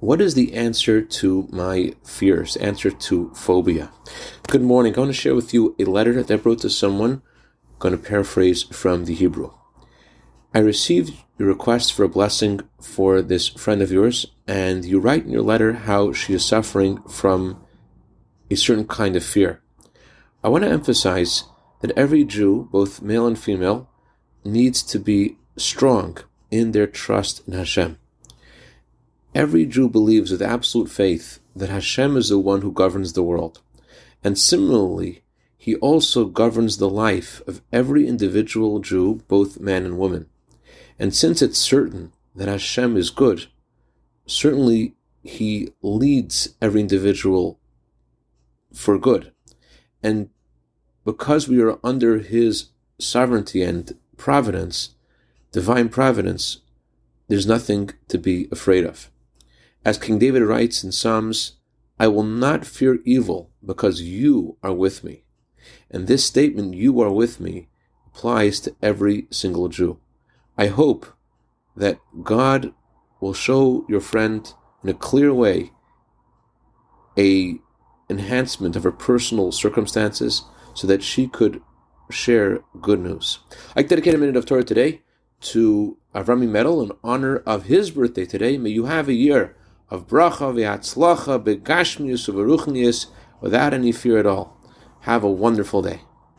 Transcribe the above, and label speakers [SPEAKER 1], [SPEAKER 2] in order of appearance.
[SPEAKER 1] What is the answer to my fears, answer to phobia? Good morning. I'm going to share with you a letter that I wrote to someone. I'm going to paraphrase from the Hebrew. I received your request for a blessing for this friend of yours, and you write in your letter how she is suffering from a certain kind of fear. I want to emphasize that every Jew, both male and female, needs to be strong in their trust in Hashem. Every Jew believes with absolute faith that Hashem is the one who governs the world. And similarly, he also governs the life of every individual Jew, both man and woman. And since it's certain that Hashem is good, certainly he leads every individual for good. And because we are under his sovereignty and providence, divine providence, there's nothing to be afraid of. As King David writes in Psalms, I will not fear evil because you are with me. And this statement, you are with me, applies to every single Jew. I hope that God will show your friend in a clear way a enhancement of her personal circumstances so that she could share good news. I dedicate a minute of Torah today to Avrami Medal in honor of his birthday today. May you have a year of bracha v'atzlacha begashmius uveruchnius without any fear at all. Have a wonderful day.